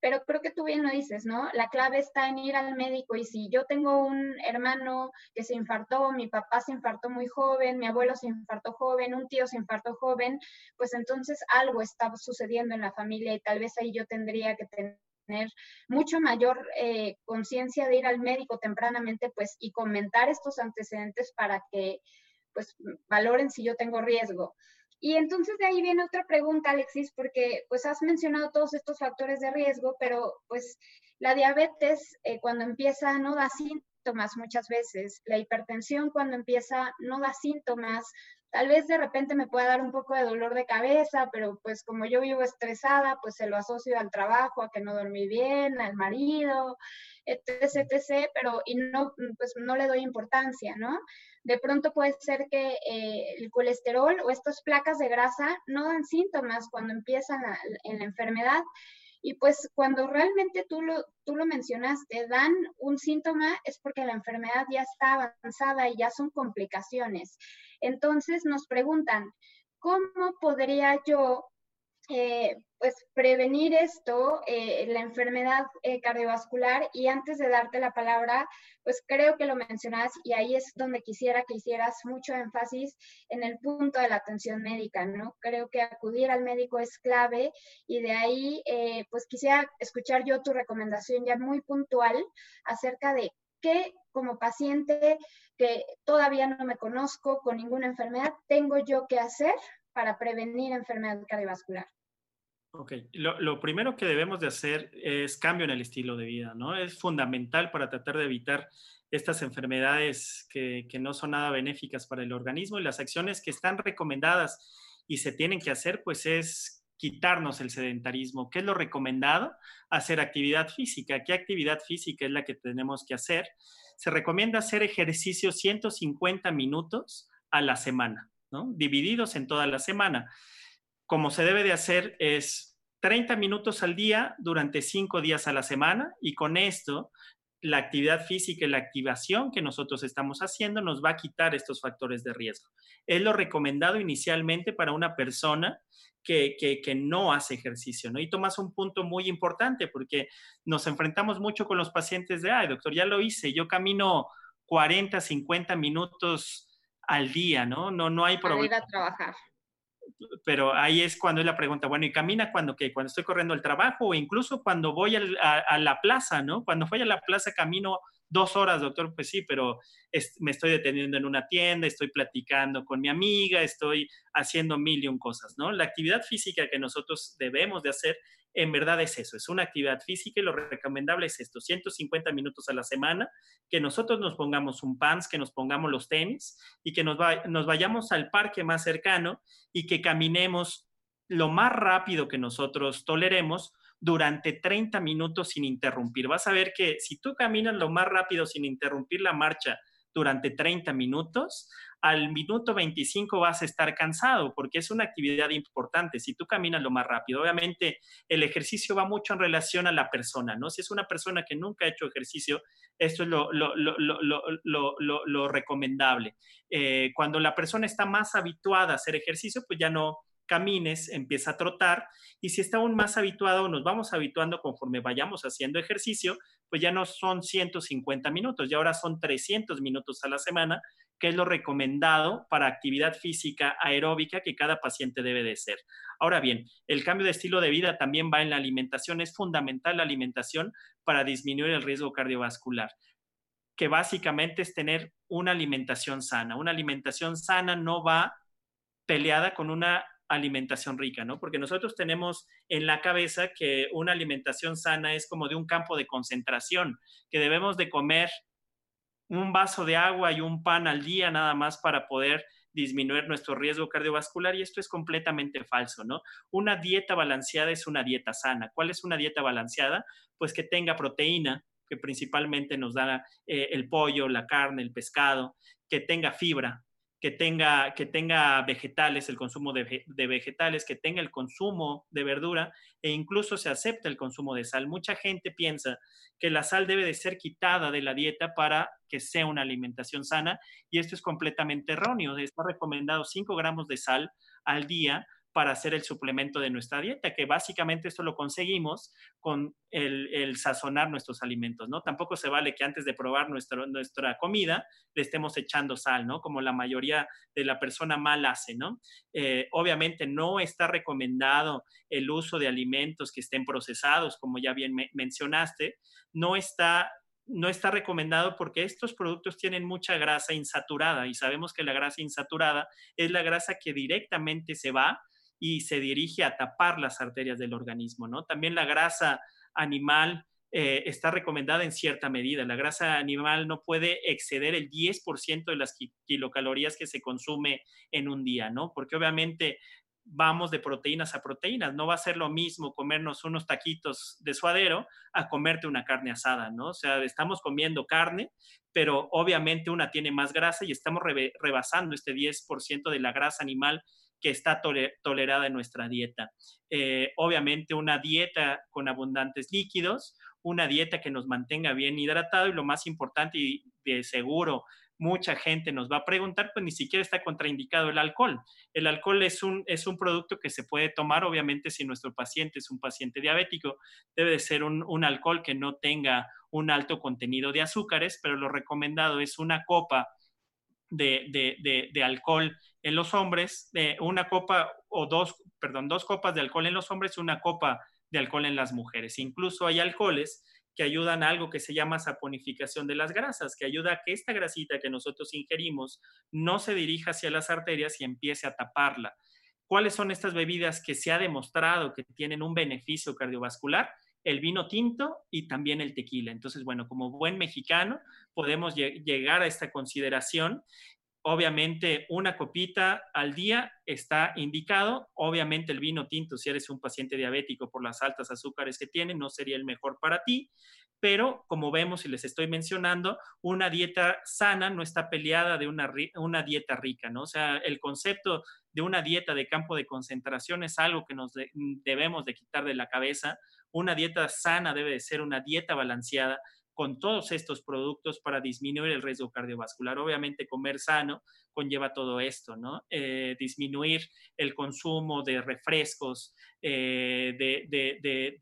pero creo que tú bien lo dices, ¿no? La clave está en ir al médico y si yo tengo un hermano que se infartó, mi papá se infartó muy joven, mi abuelo se infartó joven, un tío se infartó joven, pues entonces algo está sucediendo en la familia y tal vez ahí yo tendría que tener mucho mayor eh, conciencia de ir al médico tempranamente, pues, y comentar estos antecedentes para que, pues, valoren si yo tengo riesgo. Y entonces de ahí viene otra pregunta, Alexis, porque pues has mencionado todos estos factores de riesgo, pero pues la diabetes eh, cuando empieza no da síntomas muchas veces, la hipertensión cuando empieza no da síntomas, tal vez de repente me pueda dar un poco de dolor de cabeza, pero pues como yo vivo estresada, pues se lo asocio al trabajo, a que no dormí bien, al marido, etc, etc, pero y no, pues no le doy importancia, ¿no? de pronto puede ser que eh, el colesterol o estas placas de grasa no dan síntomas cuando empiezan en la enfermedad. Y pues cuando realmente tú lo, tú lo mencionaste, dan un síntoma es porque la enfermedad ya está avanzada y ya son complicaciones. Entonces nos preguntan, ¿cómo podría yo eh, pues prevenir esto, eh, la enfermedad eh, cardiovascular. Y antes de darte la palabra, pues creo que lo mencionas y ahí es donde quisiera que hicieras mucho énfasis en el punto de la atención médica, ¿no? Creo que acudir al médico es clave y de ahí, pues quisiera escuchar yo tu recomendación ya muy puntual acerca de qué como paciente que todavía no me conozco con ninguna enfermedad, tengo yo que hacer para prevenir enfermedad cardiovascular. Ok, lo, primero que debemos de hacer es cambio en el estilo de vida, ¿no? Es fundamental para tratar de evitar estas enfermedades que, que, no son nada benéficas para el organismo y las acciones que están recomendadas y se tienen que hacer, pues es quitarnos el sedentarismo. ¿Qué es lo recomendado? Hacer actividad física. ¿Qué actividad física es la que tenemos que hacer? Se recomienda hacer ejercicio 150 minutos a la semana, ¿no? Divididos en toda la semana como se debe de hacer es 30 minutos al día durante 5 días a la semana y con esto la actividad física y la activación que nosotros estamos haciendo nos va a quitar estos factores de riesgo. Es lo recomendado inicialmente para una persona que, que, no hace ejercicio, ¿no? Y tomas un punto muy importante porque nos enfrentamos mucho con los pacientes de, ay, doctor, ya lo hice, yo camino 40, 50 minutos al día, ¿no? No, no hay problema. ir a trabajar pero ahí es cuando es la pregunta, bueno, ¿y camina cuando qué? Cuando estoy corriendo al trabajo o incluso cuando voy a, la plaza, ¿no? Cuando voy a la plaza camino dos horas, doctor, pues sí, pero me estoy deteniendo en una tienda, estoy platicando con mi amiga, estoy haciendo mil y un cosas, ¿no? La actividad física que nosotros debemos de hacer en verdad es eso, es una actividad física y lo recomendable es esto, 150 minutos a la semana, que nosotros nos pongamos un pants, que nos pongamos los tenis y que nos, nos vayamos al parque más cercano y que caminemos lo más rápido que nosotros toleremos durante 30 minutos sin interrumpir. Vas a ver que si tú caminas lo más rápido sin interrumpir la marcha durante 30 minutos, al minuto 25 vas a estar cansado porque es una actividad importante. Si tú caminas lo más rápido, obviamente el ejercicio va mucho en relación a la persona, ¿no? Si es una persona que nunca ha hecho ejercicio, esto es lo, lo, recomendable. Eh, cuando la persona está más habituada a hacer ejercicio, pues ya no, camines, empieza a trotar y si está aún más habituado, nos vamos habituando conforme vayamos haciendo ejercicio, pues ya no son 150 minutos, ya ahora son 300 minutos a la semana, que es lo recomendado para actividad física aeróbica que cada paciente debe de ser. Ahora bien, el cambio de estilo de vida también va en la alimentación, es fundamental la alimentación para disminuir el riesgo cardiovascular que básicamente es tener una alimentación sana. Una alimentación sana no va peleada con una alimentación rica, ¿no? Porque nosotros tenemos en la cabeza que una alimentación sana es como de un campo de concentración, que debemos de comer un vaso de agua y un pan al día nada más para poder disminuir nuestro riesgo cardiovascular y esto es completamente falso, ¿no? Una dieta balanceada es una dieta sana. ¿Cuál es una dieta balanceada? Pues que tenga proteína, que principalmente nos da eh, el pollo, la carne, el pescado, que tenga fibra, que tenga, que tenga vegetales, el consumo de, vegetales, que tenga el consumo de verdura e incluso se acepta el consumo de sal. Mucha gente piensa que la sal debe de ser quitada de la dieta para que sea una alimentación sana y esto es completamente erróneo. Está recomendado 5 gramos de sal al día para hacer el suplemento de nuestra dieta, que básicamente esto lo conseguimos con el, sazonar nuestros alimentos, ¿no? Tampoco se vale que antes de probar nuestro, nuestra comida le estemos echando sal, ¿no? Como la mayoría de la persona mal hace, ¿no? Eh, obviamente no está recomendado el uso de alimentos que estén procesados, como ya bien mencionaste, no está no está recomendado porque estos productos tienen mucha grasa insaturada y sabemos que la grasa insaturada es la grasa que directamente se va y se dirige a tapar las arterias del organismo, ¿no? También la grasa animal eh, está recomendada en cierta medida. La grasa animal no puede exceder el 10% de las kilocalorías que se consume en un día, ¿no? Porque obviamente vamos de proteínas a proteínas. No va a ser lo mismo comernos unos taquitos de suadero a comerte una carne asada, ¿no? O sea, estamos comiendo carne, pero obviamente una tiene más grasa y estamos rebasando este 10% de la grasa animal que está tolerada en nuestra dieta. Eh, obviamente una dieta con abundantes líquidos, una dieta que nos mantenga bien hidratado y lo más importante y de seguro mucha gente nos va a preguntar, pues ni siquiera está contraindicado el alcohol. El alcohol es un, es un producto que se puede tomar, obviamente, si nuestro paciente es un paciente diabético, debe de ser un, un alcohol que no tenga un alto contenido de azúcares, pero lo recomendado es una copa de, alcohol en los hombres, una copa o dos, perdón, dos copas de alcohol en los hombres y una copa de alcohol en las mujeres. Incluso hay alcoholes que ayudan a algo que se llama saponificación de las grasas, que ayuda a que esta grasita que nosotros ingerimos no se dirija hacia las arterias y empiece a taparla. ¿Cuáles son estas bebidas que se ha demostrado que tienen un beneficio cardiovascular? el vino tinto y también el tequila. Entonces, bueno, como buen mexicano podemos llegar a esta consideración. Obviamente, una copita al día está indicado. Obviamente, el vino tinto, si eres un paciente diabético por las altas azúcares que tiene, no sería el mejor para ti. Pero, como vemos y les estoy mencionando, una dieta sana no está peleada de una, una dieta rica, ¿no? O sea, el concepto de una dieta de campo de concentración es algo que nos debemos de quitar de la cabeza una dieta sana debe de ser una dieta balanceada con todos estos productos para disminuir el riesgo cardiovascular. Obviamente comer sano conlleva todo esto, ¿no? Eh, disminuir el consumo de refrescos, eh, de,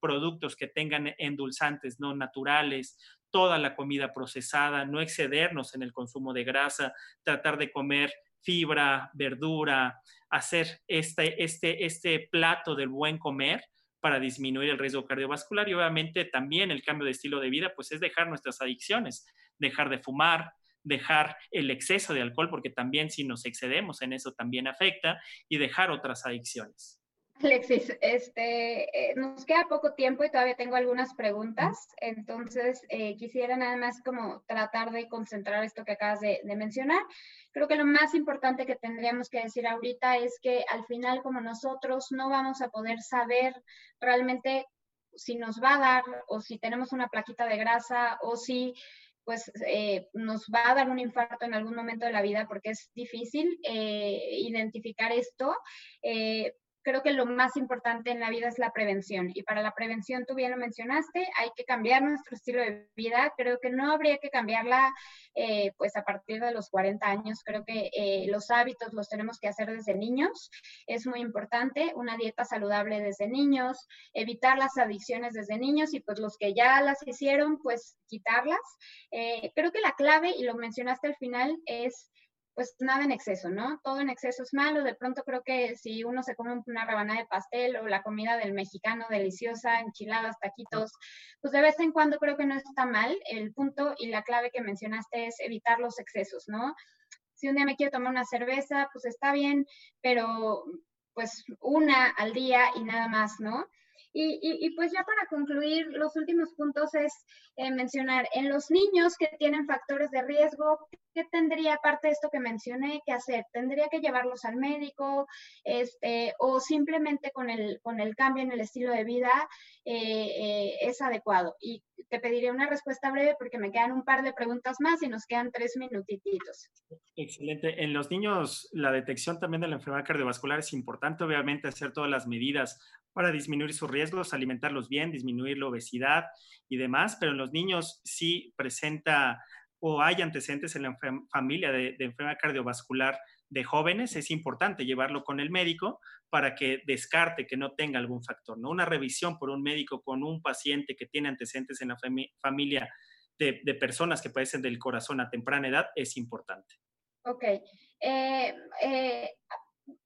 productos que tengan endulzantes no naturales, toda la comida procesada, no excedernos en el consumo de grasa, tratar de comer fibra, verdura, hacer este, este, este plato del buen comer para disminuir el riesgo cardiovascular y obviamente también el cambio de estilo de vida, pues es dejar nuestras adicciones, dejar de fumar, dejar el exceso de alcohol, porque también si nos excedemos en eso también afecta, y dejar otras adicciones. Alexis, este, eh, nos queda poco tiempo y todavía tengo algunas preguntas, entonces eh, quisiera nada más como tratar de concentrar esto que acabas de, mencionar. Creo que lo más importante que tendríamos que decir ahorita es que al final como nosotros no vamos a poder saber realmente si nos va a dar o si tenemos una plaquita de grasa o si pues eh, nos va a dar un infarto en algún momento de la vida porque es difícil identificar esto creo que lo más importante en la vida es la prevención. Y para la prevención, tú bien lo mencionaste, hay que cambiar nuestro estilo de vida. Creo que no habría que cambiarla eh, pues a partir de los 40 años. Creo que eh, los hábitos los tenemos que hacer desde niños. Es muy importante una dieta saludable desde niños, evitar las adicciones desde niños y pues los que ya las hicieron, pues quitarlas. Eh, creo que la clave, y lo mencionaste al final, es pues nada en exceso, ¿no? Todo en exceso es malo. De pronto creo que si uno se come una rebanada de pastel o la comida del mexicano deliciosa, enchiladas, taquitos, pues de vez en cuando creo que no está mal. El punto y la clave que mencionaste es evitar los excesos, ¿no? Si un día me quiero tomar una cerveza, pues está bien, pero pues una al día y nada más, ¿no? Y, pues ya para concluir, los últimos puntos es eh, mencionar en los niños que tienen factores de riesgo, ¿qué tendría, aparte de esto que mencioné, que hacer? ¿Tendría que llevarlos al médico este, o simplemente con el, con el cambio en el estilo de vida eh, eh, es adecuado? Y te pediría una respuesta breve porque me quedan un par de preguntas más y nos quedan tres minutitos. Excelente. En los niños, la detección también de la enfermedad cardiovascular es importante, obviamente, hacer todas las medidas para disminuir sus riesgos, alimentarlos bien, disminuir la obesidad y demás, pero en los niños sí presenta o hay antecedentes en la familia de, enfermedad cardiovascular de jóvenes, es importante llevarlo con el médico para que descarte que no tenga algún factor. ¿no? Una revisión por un médico con un paciente que tiene antecedentes en la familia de, personas que padecen del corazón a temprana edad es importante. Ok. Eh, eh,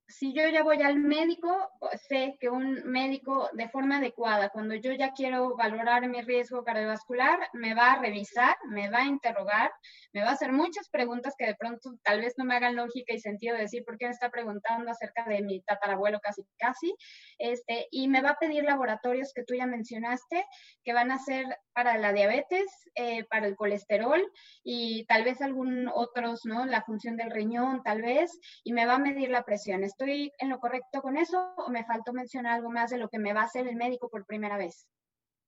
si yo ya voy al médico, sé que un médico de forma adecuada, cuando yo ya quiero valorar mi riesgo cardiovascular, me va a revisar, me va a interrogar, me va a hacer muchas preguntas que de pronto tal vez no me hagan lógica y sentido decir por qué me está preguntando acerca de mi tatarabuelo casi casi, este, y me va a pedir laboratorios que tú ya mencionaste, que van a ser para la diabetes, eh, para el colesterol y tal vez algún otros, ¿no? La función del riñón, tal vez, y me va a medir la presión. ¿Estoy en lo correcto con eso o me faltó mencionar algo más de lo que me va a hacer el médico por primera vez?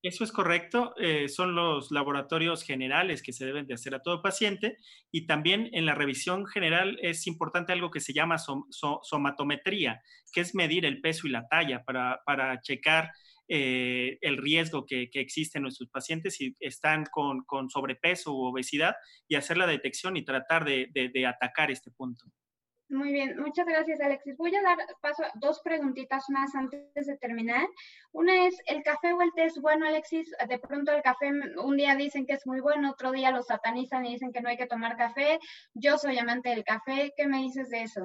Eso es correcto, eh, son los laboratorios generales que se deben de hacer a todo paciente y también en la revisión general es importante algo que se llama somatometría, que es medir el peso y la talla para, para checar eh, el riesgo que, existe en nuestros pacientes si están con, sobrepeso u obesidad y hacer la detección y tratar de, de atacar este punto. Muy bien, muchas gracias Alexis. Voy a dar paso a dos preguntitas más antes de terminar. Una es, ¿el café o el té es bueno, Alexis? De pronto el café un día dicen que es muy bueno, otro día lo satanizan y dicen que no hay que tomar café. Yo soy amante del café. ¿Qué me dices de eso?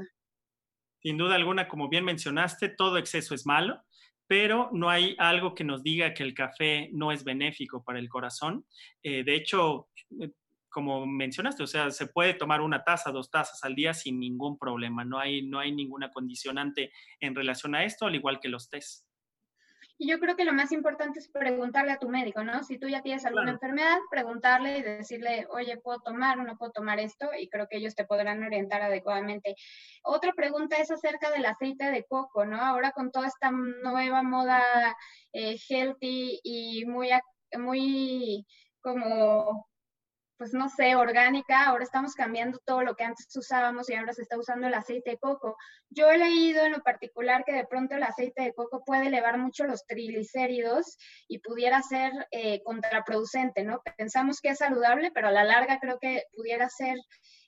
Sin duda alguna, como bien mencionaste, todo exceso es malo pero no hay algo que nos diga que el café no es benéfico para el corazón. Eh, de hecho, eh, como mencionaste, o sea, se puede tomar una taza, dos tazas al día sin ningún problema. No hay, no hay ninguna condicionante en relación a esto, al igual que los test. Y yo creo que lo más importante es preguntarle a tu médico, ¿no? Si tú ya tienes alguna enfermedad, preguntarle y decirle, oye, ¿puedo tomar o no puedo tomar esto? Y creo que ellos te podrán orientar adecuadamente. Otra pregunta es acerca del aceite de coco, ¿no? Ahora con toda esta nueva moda eh, healthy y muy, muy como pues no sé, orgánica, ahora estamos cambiando todo lo que antes usábamos y ahora se está usando el aceite de coco. Yo he leído en lo particular que de pronto el aceite de coco puede elevar mucho los triglicéridos y pudiera ser eh, contraproducente, ¿no? Pensamos que es saludable, pero a la larga creo que pudiera ser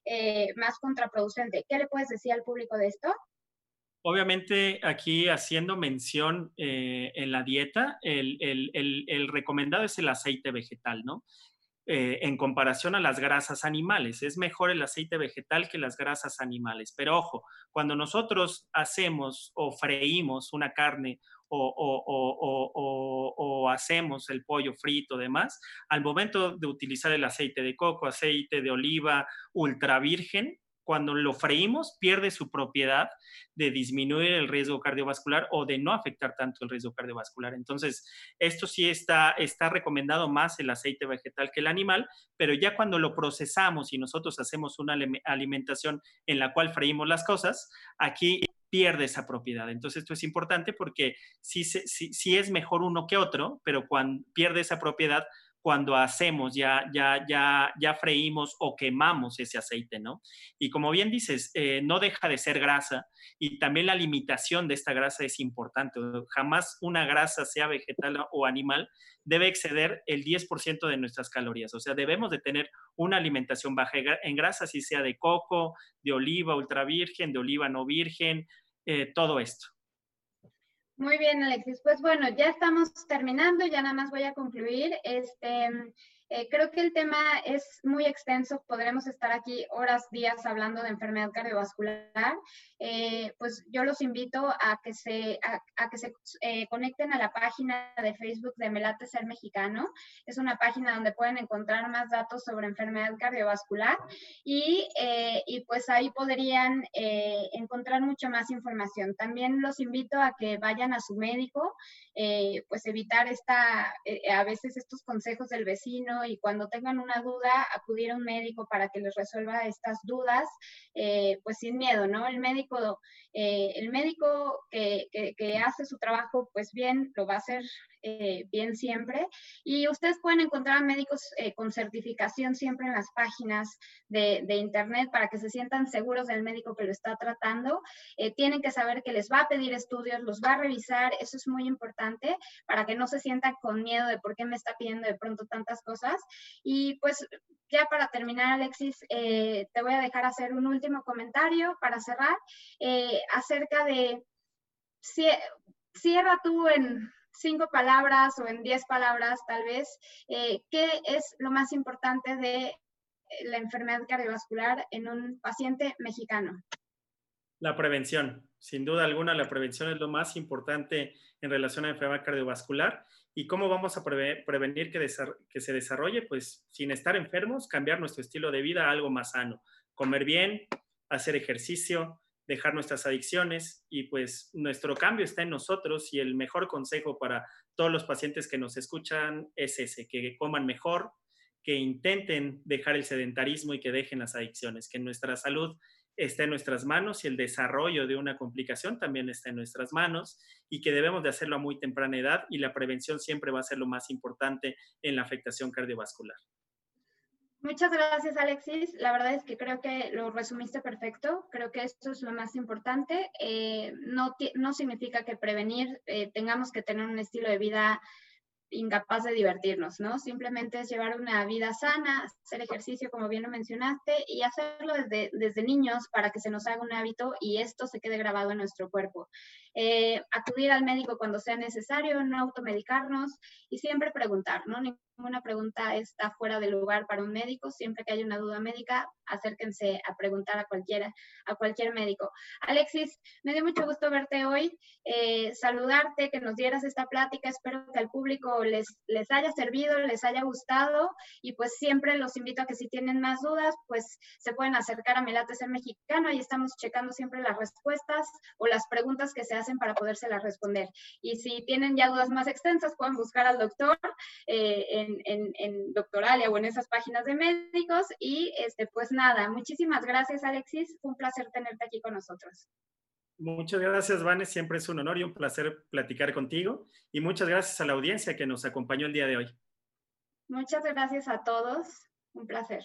eh, más contraproducente. ¿Qué le puedes decir al público de esto? Obviamente aquí haciendo mención eh, en la dieta, el, el recomendado es el aceite vegetal, ¿no? Eh, en comparación a las grasas animales. Es mejor el aceite vegetal que las grasas animales. Pero ojo, cuando nosotros hacemos o freímos una carne o, hacemos el pollo frito, demás, al momento de utilizar el aceite de coco, aceite de oliva ultra virgen, cuando lo freímos, pierde su propiedad de disminuir el riesgo cardiovascular o de no afectar tanto el riesgo cardiovascular. Entonces, esto sí está, está recomendado más el aceite vegetal que el animal, pero ya cuando lo procesamos y nosotros hacemos una alimentación en la cual freímos las cosas, aquí pierde esa propiedad. Entonces, esto es importante porque sí, sí, sí es mejor uno que otro, pero cuando pierde esa propiedad, cuando hacemos, ya, ya, ya, ya freímos o quemamos ese aceite, ¿no? Y como bien dices, eh, no deja de ser grasa y también la limitación de esta grasa es importante. Jamás una grasa, sea vegetal o animal, debe exceder el 10% de nuestras calorías. O sea, debemos de tener una alimentación baja en grasa, si sea de coco, de oliva ultra virgen, de oliva no virgen, eh, todo esto. Muy bien, Alexis. Pues bueno, ya estamos terminando, ya nada más voy a concluir. Este, eh, creo que el tema es muy extenso, podremos estar aquí horas, días hablando de enfermedad cardiovascular. Eh, pues yo los invito a que se, a, que se eh, conecten a la página de Facebook de Melate Ser Mexicano. Es una página donde pueden encontrar más datos sobre enfermedad cardiovascular y, y pues ahí podrían encontrar mucha más información. También los invito a que vayan a su médico, pues evitar esta, a veces estos consejos del vecino y cuando tengan una duda, acudir a un médico para que les resuelva estas dudas, eh, pues sin miedo, ¿no? El médico, eh, el médico que, que, hace su trabajo, pues bien, lo va a hacer eh, bien siempre. Y ustedes pueden encontrar médicos con certificación siempre en las páginas de, internet para que se sientan seguros del médico que lo está tratando. tienen que saber que les va a pedir estudios, los va a revisar, eso es muy importante para que no se sientan con miedo de por qué me está pidiendo de pronto tantas cosas y pues ya para terminar, Alexis, eh, te voy a dejar hacer un último comentario para cerrar eh, acerca de, cierra tú en cinco palabras o en diez palabras tal vez, eh, ¿qué es lo más importante de la enfermedad cardiovascular en un paciente mexicano? La prevención. Sin duda alguna, la prevención es lo más importante en relación a la enfermedad cardiovascular ¿Y cómo vamos a prevenir que, que, se desarrolle? Pues sin estar enfermos, cambiar nuestro estilo de vida a algo más sano. Comer bien, hacer ejercicio, dejar nuestras adicciones y pues nuestro cambio está en nosotros y el mejor consejo para todos los pacientes que nos escuchan es ese, que coman mejor, que intenten dejar el sedentarismo y que dejen las adicciones, que nuestra salud está en nuestras manos y el desarrollo de una complicación también está en nuestras manos y que debemos de hacerlo a muy temprana edad y la prevención siempre va a ser lo más importante en la afectación cardiovascular. Muchas gracias, Alexis. La verdad es que creo que lo resumiste perfecto. Creo que esto es lo más importante. Eh, no, no significa que prevenir eh, tengamos que tener un estilo de vida incapaz de divertirnos, ¿no? Simplemente es llevar una vida sana, hacer ejercicio, como bien lo mencionaste, y hacerlo desde, desde niños para que se nos haga un hábito y esto se quede grabado en nuestro cuerpo. Eh, acudir al médico cuando sea necesario, no automedicarnos y siempre preguntar, ¿no? Ninguna pregunta está fuera de lugar para un médico. Siempre que haya una duda médica, acérquense a preguntar a cualquiera, a cualquier médico. Alexis, me dio mucho gusto verte hoy, eh, saludarte, que nos dieras esta plática. Espero que al público les, les haya servido, les haya gustado y pues siempre los invito a que si tienen más dudas, pues se pueden acercar a Melates el Mexicano. Ahí estamos checando siempre las respuestas o las preguntas que se hacen para podérselas responder. Y si tienen ya dudas más extensas, pueden buscar al doctor eh, en, en, en, Doctoralia o en esas páginas de médicos. Y este, pues nada, muchísimas gracias, Alexis. Fue un placer tenerte aquí con nosotros. Muchas gracias, Vane. Siempre es un honor y un placer platicar contigo. Y muchas gracias a la audiencia que nos acompañó el día de hoy. Muchas gracias a todos. Un placer.